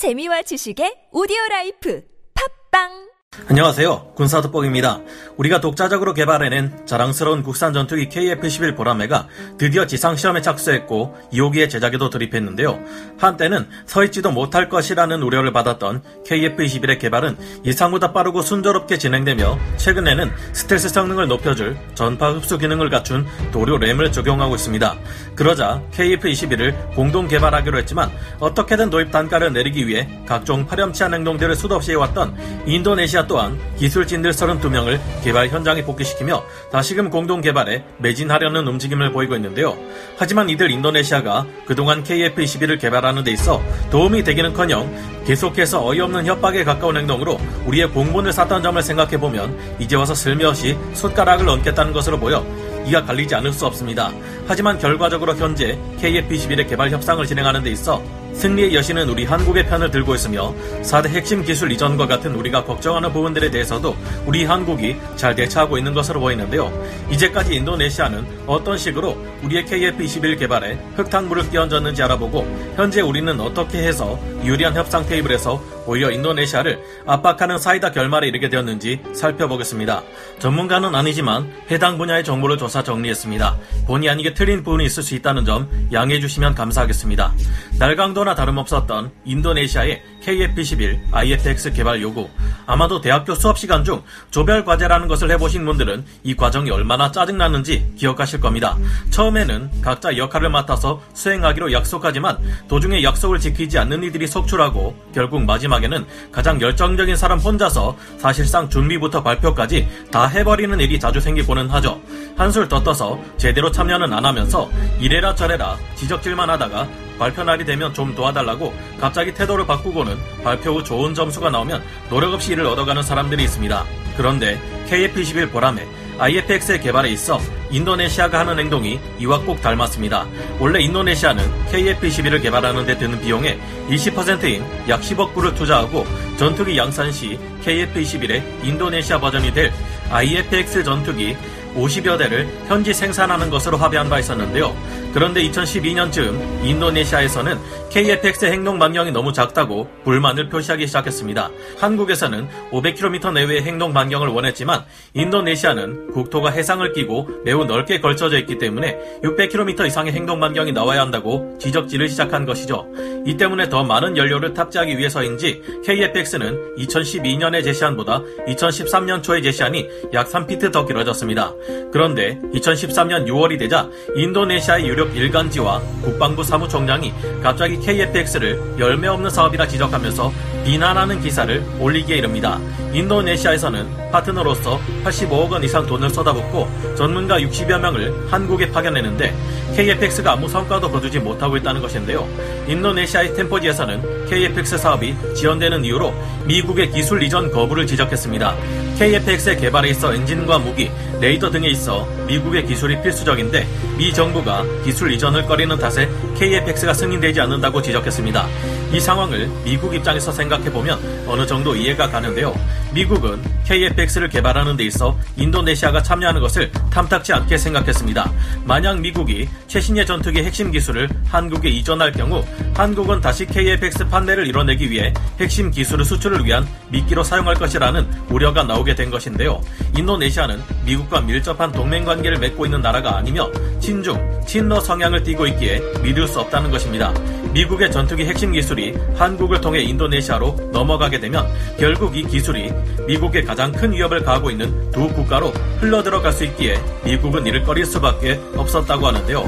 재미와 지식의 오디오 라이프. 팟빵 안녕하세요. 군사도복입니다. 우리가 독자적으로 개발해낸 자랑스러운 국산 전투기 KF-11 보라매가 드디어 지상시험에 착수했고 2호기의 제작에도 돌입했는데요. 한때는 서 있지도 못할 것이라는 우려를 받았던 KF-21의 개발은 예상보다 빠르고 순조롭게 진행되며 최근에는 스텔스 성능을 높여줄 전파 흡수 기능을 갖춘 도료 RAM을 적용하고 있습니다. 그러자 KF-21을 공동 개발하기로 했지만 어떻게든 도입 단가를 내리기 위해 각종 파렴치한 행동들을 수도 없이 해왔던 인도네시아 또한 기술진들 32명을 개발 현장에 복귀시키며 다시금 공동 개발에 매진하려는 움직임을 보이고 있는데요. 하지만 이들 인도네시아가 그동안 KF-21을 개발하는 데 있어 도움이 되기는커녕 계속해서 어이없는 협박에 가까운 행동으로 우리의 공분을 샀던 점을 생각해보면 이제 와서 슬며시 손가락을 얹겠다는 것으로 보여 이가 갈리지 않을 수 없습니다. 하지만 결과적으로 현재 KF-21의 개발 협상을 진행하는 데 있어 승리의 여신은 우리 한국의 편을 들고 있으며 4대 핵심 기술 이전과 같은 우리가 걱정하는 부분들에 대해서도 우리 한국이 잘 대처하고 있는 것으로 보이는데요. 이제까지 인도네시아는 어떤 식으로 우리의 KF-21 개발에 흙탕물을 끼얹었는지 알아보고 현재 우리는 어떻게 해서 유리한 협상 테이블에서 오히려 인도네시아를 압박하는 사이다 결말에 이르게 되었는지 살펴보겠습니다. 전문가는 아니지만 해당 분야의 정보를 조사 정리했습니다. 본의 아니게 틀린 부분이 있을 수 있다는 점 양해해 주시면 감사하겠습니다. 날강도나 다름없었던 인도네시아의 KF-21 IFX 개발 요구. 아마도 대학교 수업 시간 중 조별 과제라는 것을 해보신 분들은 이 과정이 얼마나 짜증나는지 기억하실 겁니다. 처음에는 각자 역할을 맡아서 수행하기로 약속하지만 도중에 약속을 지키지 않는 이들이 속출하고 결국 마지막 에는 가장 열정적인 사람 혼자서 사실상 준비부터 발표까지 다 해버리는 일이 자주 생기고는 하죠. 한술 더 떠서 제대로 참여는 안 하면서 이래라 저래라 지적질만 하다가 발표 날이 되면 좀 도와달라고 갑자기 태도를 바꾸고는 발표 후 좋은 점수가 나오면 노력 없이 이를 얻어가는 사람들이 있습니다. 그런데 KF-21 보람에 IFX의 개발에 있어 인도네시아가 하는 행동이 이와 꼭 닮았습니다. 원래 인도네시아는 KF-21을 개발하는 데 드는 비용의 20%인 약 10억 불을 투자하고 전투기 양산 시 KF-21의 인도네시아 버전이 될 IFX 전투기 50여 대를 현지 생산하는 것으로 합의한 바 있었는데요. 그런데 2012년쯤 인도네시아에서는 KFX의 행동 반경이 너무 작다고 불만을 표시하기 시작했습니다. 한국에서는 500km 내외의 행동 반경을 원했지만 인도네시아는 국토가 해상을 끼고 매우 넓게 걸쳐져 있기 때문에 600km 이상의 행동 반경이 나와야 한다고 지적질을 시작한 것이죠. 이 때문에 더 많은 연료를 탑재하기 위해서인지 KFX는 2012년에 제시한보다 2013년 초에 제시한이 약 3피트 더 길어졌습니다. 그런데 2013년 6월이 되자 인도네시아의 유력 일간지와 국방부 사무총장이 갑자기 KFX를 열매 없는 사업이라 지적하면서 비난하는 기사를 올리기에 이릅니다. 인도네시아에서는 파트너로서 85억 원 이상 돈을 쏟아붓고 전문가 60여 명을 한국에 파견했는데 KFX가 아무 성과도 거두지 못하고 있다는 것인데요. 인도네시아의 템포지에서는 KFX 사업이 지연되는 이유로 미국의 기술 이전 거부를 지적했습니다. KFX의 개발에 있어 엔진과 무기, 레이더 등에 있어 미국의 기술이 필수적인데 미 정부가 기술 이전을 꺼리는 탓에 KFX가 승인되지 않는다고 지적했습니다. 이 상황을 미국 입장에서 생각해보면 어느 정도 이해가 가는데요. 미국은 KFX를 개발하는 데 있어 인도네시아가 참여하는 것을 탐탁지 않게 생각했습니다. 만약 미국이 최신의 전투기 핵심 기술을 한국에 이전할 경우 한국은 다시 KFX 판매를 이뤄내기 위해 핵심 기술의 수출을 위한 미끼로 사용할 것이라는 우려가 나오게 된 것인데요. 인도네시아는 미국과 밀접한 동맹 관계를 맺고 있는 나라가 아니며 친중, 친러 성향을 띠고 있기에 믿을 수 없다는 것입니다. 미국의 전투기 핵심 기술이 한국을 통해 인도네시아로 넘어가게 되면 결국 이 기술이 미국에 가장 큰 위협을 가하고 있는 두 국가로 흘러들어갈 수 있기에 미국은 이를 꺼릴 수밖에 없었다고 하는데요.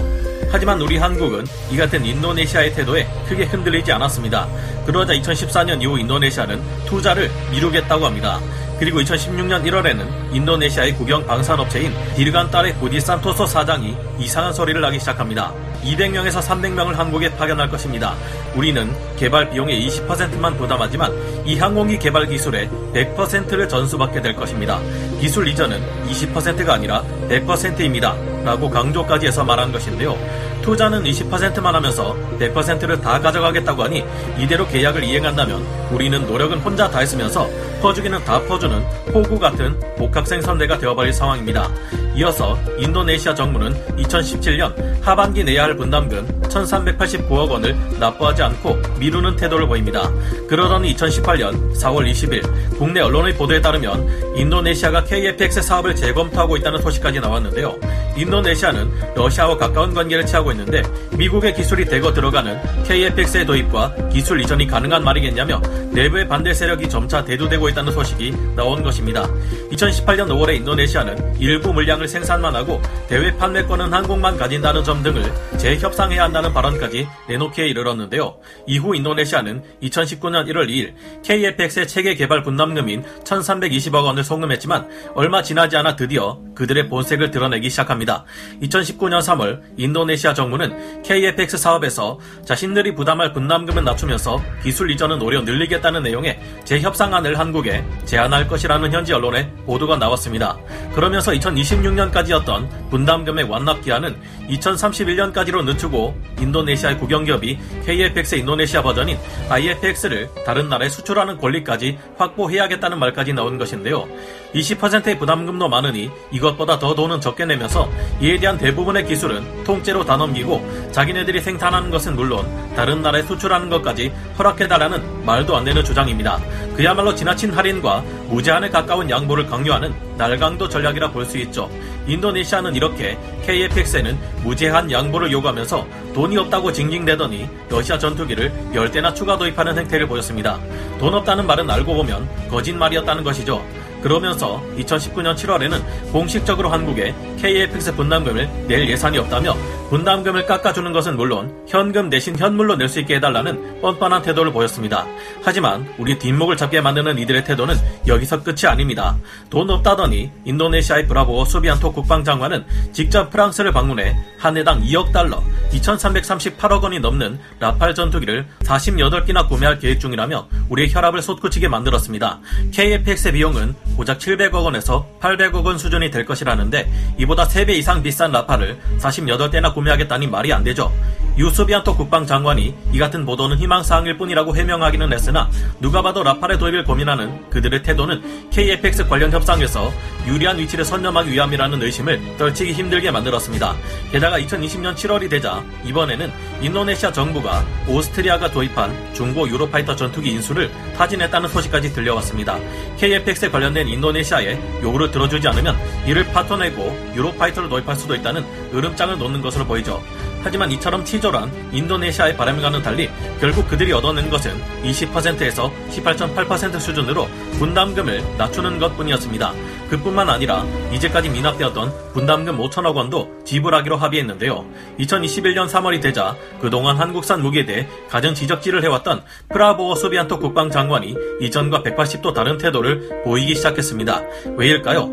하지만 우리 한국은 이 같은 인도네시아의 태도에 크게 흔들리지 않았습니다. 그러자 2014년 이후 인도네시아는 투자를 미루겠다고 합니다. 그리고 2016년 1월에는 인도네시아의 국영 방산업체인 디르간 딸의 보디 산토소 사장이 이상한 소리를 하기 시작합니다. 200명에서 300명을 한국에 파견할 것입니다. 우리는 개발 비용의 20%만 부담하지만 이 항공기 개발 기술의 100%를 전수받게 될 것입니다. 기술 이전은 20%가 아니라 100%입니다. 라고 강조까지 해서 말한 것인데요. 투자는 20%만 하면서 100%를 다 가져가겠다고 하니 이대로 계약을 이행한다면 우리는 노력은 혼자 다 했으면서 퍼주기는 다 퍼주는 호구 같은 복학생 선대가 되어버릴 상황입니다. 이어서 인도네시아 정부는 2017년 하반기 내야 할 분담금 1389억 원을 납부하지 않고 미루는 태도를 보입니다. 그러더니 2018년 4월 20일 국내 언론의 보도에 따르면 인도네시아가 KFX 사업을 재검토하고 있다는 소식까지 나왔는데요. 인도네시아는 러시아와 가까운 관계를 취하고 있는데 미국의 기술이 대거 들어가는 KFX의 도입과 기술 이전이 가능한 말이겠냐며 내부의 반대 세력이 점차 대두되고 있다는 소식이 나온 것입니다. 2018년 5월에 인도네시아는 일부 물량을 생산만 하고 대외 판매권은 한국만 가진다는 점 등을 재협상해야 한다는 발언까지 내놓기에 이르렀는데요. 이후 인도네시아는 2019년 1월 2일 KFX의 체계 개발 분담금인 1320억 원을 송금했지만 얼마 지나지 않아 드디어 그들의 본색을 드러내기 시작합니다. 2019년 3월 인도네시아 정부는 KFX 사업에서 자신들이 부담할 분담금을 낮추면서 기술 이전은 오히려 늘리겠다는 내용의 재협상안을 한국에 제안할 것이라는 현지 언론의 보도가 나왔습니다. 그러면서 2026년까지였던 분담금의 완납 기한은 2031년까지로 늦추고 인도네시아의 국영기업이 KFX 인도네시아 버전인 IFX를 다른 나라에 수출하는 권리까지 확보해야겠다는 말까지 나온 것인데요. 20%의 부담금도 많으니 이것보다 더 돈은 적게 내면서 이에 대한 대부분의 기술은 통째로 다 넘기고 자기네들이 생산하는 것은 물론 다른 나라에 수출하는 것까지 허락해달라는 말도 안 되는 주장입니다. 그야말로 지나친 할인과 무제한에 가까운 양보를 강요하는 날강도 전략이라 볼 수 있죠. 인도네시아는 이렇게 KFX에는 무제한 양보를 요구하면서 돈이 없다고 징징대더니 러시아 전투기를 10대나 추가 도입하는 행태를 보였습니다. 돈 없다는 말은 알고 보면 거짓말이었다는 것이죠. 그러면서 2019년 7월에는 공식적으로 한국에 KFX 분담금을 낼 예산이 없다며 분담금을 깎아주는 것은 물론 현금 대신 현물로 낼 수 있게 해달라는 뻔뻔한 태도를 보였습니다. 하지만 우리 뒷목을 잡게 만드는 이들의 태도는 여기서 끝이 아닙니다. 돈 없다더니 인도네시아의 브라보 수비안토 국방장관은 직접 프랑스를 방문해 한 해당 2억 달러, 2338억 원이 넘는 라팔 전투기를 48기나 구매할 계획 중이라며 우리의 혈압을 솟구치게 만들었습니다. KFX의 비용은 고작 700억 원에서 800억 원 수준이 될 것이라는데 이보다 3배 이상 비싼 라팔을 48대나 구매하겠다니 말이 안 되죠. 유소비안토 국방장관이 이 같은 보도는 희망사항일 뿐이라고 해명하기는 했으나 누가 봐도 라팔의 도입을 고민하는 그들의 태도는 KFX 관련 협상에서 유리한 위치를 선점하기 위함이라는 의심을 떨치기 힘들게 만들었습니다. 게다가 2020년 7월이 되자 이번에는 인도네시아 정부가 오스트리아가 도입한 중고 유로파이터 전투기 인수를 타진했다는 소식까지 들려왔습니다. KFX에 관련된 인도네시아의 요구를 들어주지 않으면 이를 파토내고 유로파이터를 도입할 수도 있다는 으름장을 놓는 것으로 보이죠. 하지만 이처럼 치졸한 인도네시아의 바람과는 달리 결국 그들이 얻어낸 것은 20%에서 18.8% 수준으로 분담금을 낮추는 것 뿐이었습니다. 그뿐만 아니라 이제까지 미납되었던 분담금 5천억 원도 지불하기로 합의했는데요. 2021년 3월이 되자 그동안 한국산 무기에 대해 가장 지적질을 해왔던 프라보어 소비안토 국방장관이 이전과 180도 다른 태도를 보이기 시작했습니다. 왜일까요?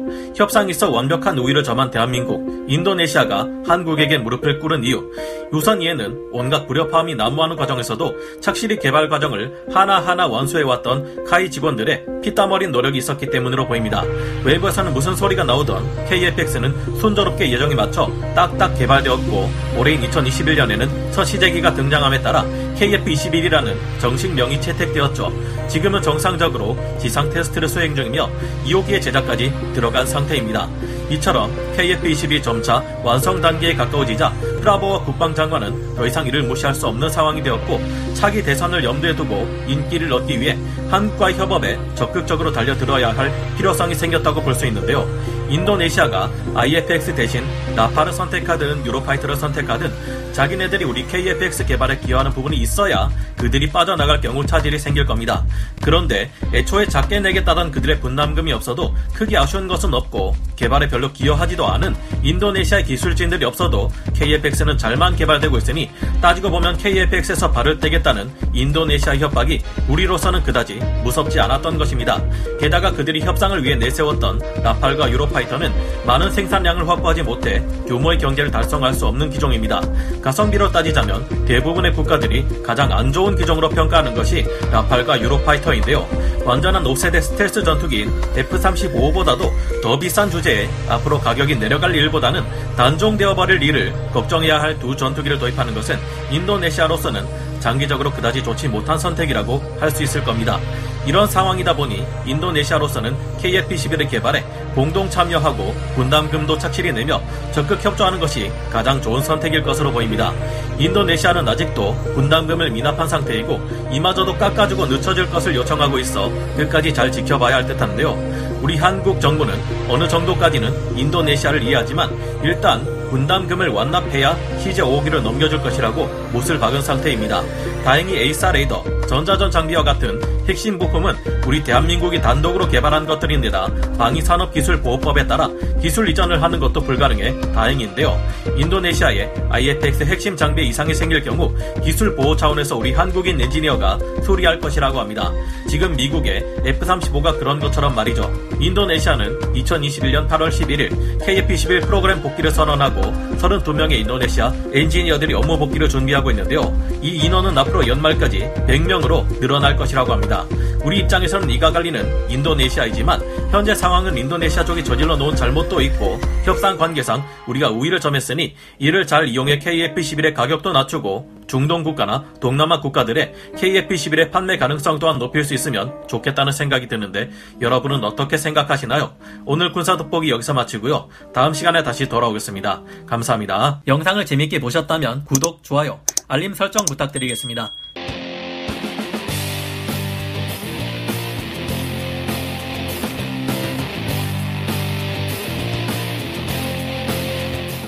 있어 완벽한 우위를 점한 대한민국, 인도네시아가 한국에게 무릎을 꿇은 이유, 우선 이에는 온갖 불협화음이 난무하는 과정에서도 착실히 개발 과정을 하나하나 완수해왔던 카이 직원들의 피땀 어린 노력이 있었기 때문으로 보입니다. 외부에서는 무슨 소리가 나오던 KFX는 순조롭게 예정에 맞춰 딱딱 개발되었고 올해인 2021년에는 첫 시제기가 등장함에 따라 KF-21이라는 정식 명이 채택되었죠. 지금은 정상적으로 지상 테스트를 수행 중이며 2호기의 제작까지 들어간 상태입니다. 이처럼 KF-22 점차 완성 단계에 가까워지자 프라보와 국방장관은 더 이상 이를 무시할 수 없는 상황이 되었고 차기 대선을 염두에 두고 인기를 얻기 위해 한국과의 협업에 적극적으로 달려들어야 할 필요성이 생겼다고 볼 수 있는데요. 인도네시아가 IFX 대신 나파를 선택하든 유로파이터를 선택하든 자기네들이 우리 KFX 개발에 기여하는 부분이 있어야 그들이 빠져나갈 경우 차질이 생길 겁니다. 그런데 애초에 작게 내겠다던 그들의 분담금이 없어도 크게 아쉬운 것은 없고 개발에 별로 기여하지도 않은 인도네시아의 기술진들이 없어도 KFX는 잘만 개발되고 있으니 따지고 보면 KFX에서 발을 떼겠다는 인도네시아 협박이 우리로서는 그다지 무섭지 않았던 것입니다. 게다가 그들이 협상을 위해 내세웠던 라팔과 유로파이터는 많은 생산량을 확보하지 못해 규모의 경제를 달성할 수 없는 기종입니다. 가성비로 따지자면 대부분의 국가들이 가장 안 좋은 기종으로 평가하는 것이 라팔과 유로파이터인데요. 완전한 5세대 스텔스 전투기인 F-35보다도 더 비싼 주제에 앞으로 가격이 내려갈 일보다는 단종되어 버릴 일을 걱정해야 할 두 전투기를 도입하는 것은 인도네시아로서는 장기적으로 그다지 좋지 못한 선택이라고 할 수 있을 겁니다. 이런 상황이다 보니 인도네시아로서는 KF-11의 개발에 공동 참여하고 분담금도 착실히 내며 적극 협조하는 것이 가장 좋은 선택일 것으로 보입니다. 인도네시아는 아직도 분담금을 미납한 상태이고 이마저도 깎아주고 늦춰질 것을 요청하고 있어 끝까지 잘 지켜봐야 할 듯한데요. 우리 한국 정부는 어느 정도까지는 인도네시아를 이해하지만 일단 분담금을 완납해야 시제 5기를 넘겨줄 것이라고 못을 박은 상태입니다. 다행히 AESA 레이더, 전자전 장비와 같은 핵심 부품은 우리 대한민국이 단독으로 개발한 것들인데다 방위산업기술보호법에 따라 기술 이전을 하는 것도 불가능해 다행인데요. 인도네시아에 IFX 핵심 장비 이상이 생길 경우 기술 보호 차원에서 우리 한국인 엔지니어가 수리할 것이라고 합니다. 지금 미국의 F-35가 그런 것처럼 말이죠. 인도네시아는 2021년 8월 11일 KF-11 프로그램 복귀를 선언하고 32명의 인도네시아 엔지니어들이 업무 복귀를 준비하고 있는데요. 이 인원은 앞으로 연말까지 100명으로 늘어날 것이라고 합니다. 우리 입장에서는 이가 갈리는 인도네시아이지만 현재 상황은 인도네시아 쪽이 저질러 놓은 잘못도 있고 협상 관계상 우리가 우위를 점했으니 이를 잘 이용해 KF-11의 가격도 낮추고 중동 국가나 동남아 국가들의 KF-11의 판매 가능성 또한 높일 수 있으면 좋겠다는 생각이 드는데 여러분은 어떻게 생각하시나요? 오늘 군사 돋보기 여기서 마치고요. 다음 시간에 다시 돌아오겠습니다. 감사합니다. 영상을 재밌게 보셨다면 구독, 좋아요, 알림 설정 부탁드리겠습니다.